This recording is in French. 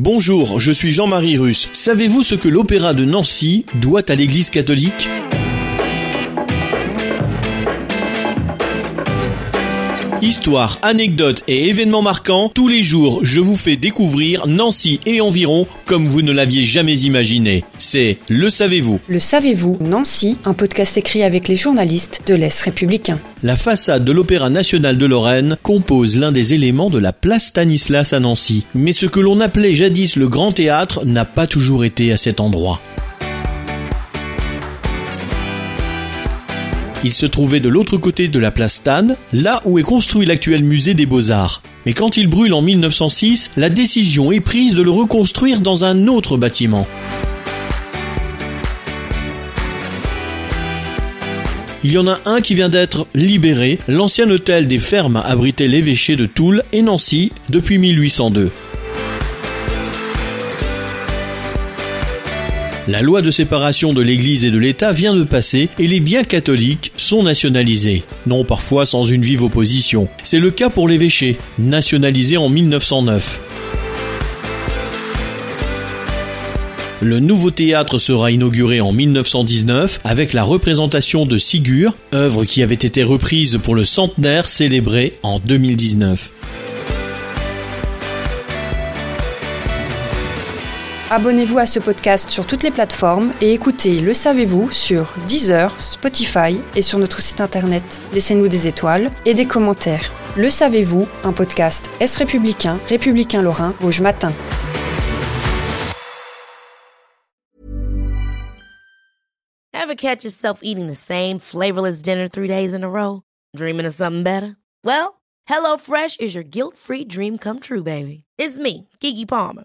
Bonjour, je suis Jean-Marie Russe. Savez-vous ce que l'Opéra de Nancy doit à l'Église catholique? Histoire, anecdotes et événements marquants, tous les jours je vous fais découvrir Nancy et environ comme vous ne l'aviez jamais imaginé. C'est Le Savez-vous Le savez-vous Nancy, un podcast écrit avec les journalistes de l'Est républicain. La façade de l'Opéra national de Lorraine compose l'un des éléments de la place Stanislas à Nancy. Mais ce que l'on appelait jadis le Grand Théâtre n'a pas toujours été à cet endroit. Il se trouvait de l'autre côté de la place Stan, là où est construit l'actuel musée des Beaux-Arts. Mais quand il brûle en 1906, la décision est prise de le reconstruire dans un autre bâtiment. Il y en a un qui vient d'être libéré. L'ancien hôtel des Fermes abritait l'évêché de Toul et Nancy depuis 1802. La loi de séparation de l'Église et de l'État vient de passer et les biens catholiques sont nationalisés. Non parfois sans une vive opposition. C'est le cas pour l'évêché, nationalisé en 1909. Le nouveau théâtre sera inauguré en 1919 avec la représentation de Sigur, œuvre qui avait été reprise pour le centenaire célébré en 2019. Abonnez-vous à ce podcast sur toutes les plateformes et écoutez Le Savez-vous sur Deezer, Spotify et sur notre site internet. Laissez-nous des étoiles et des commentaires. Le Savez-vous, un podcast Est républicain, républicain lorrain, Rouge Matin. Ever catch yourself eating the same flavorless dinner three days in a row? Dreaming of something better? Well, HelloFresh is your guilt-free dream come true, baby. It's me, Kiki Palmer.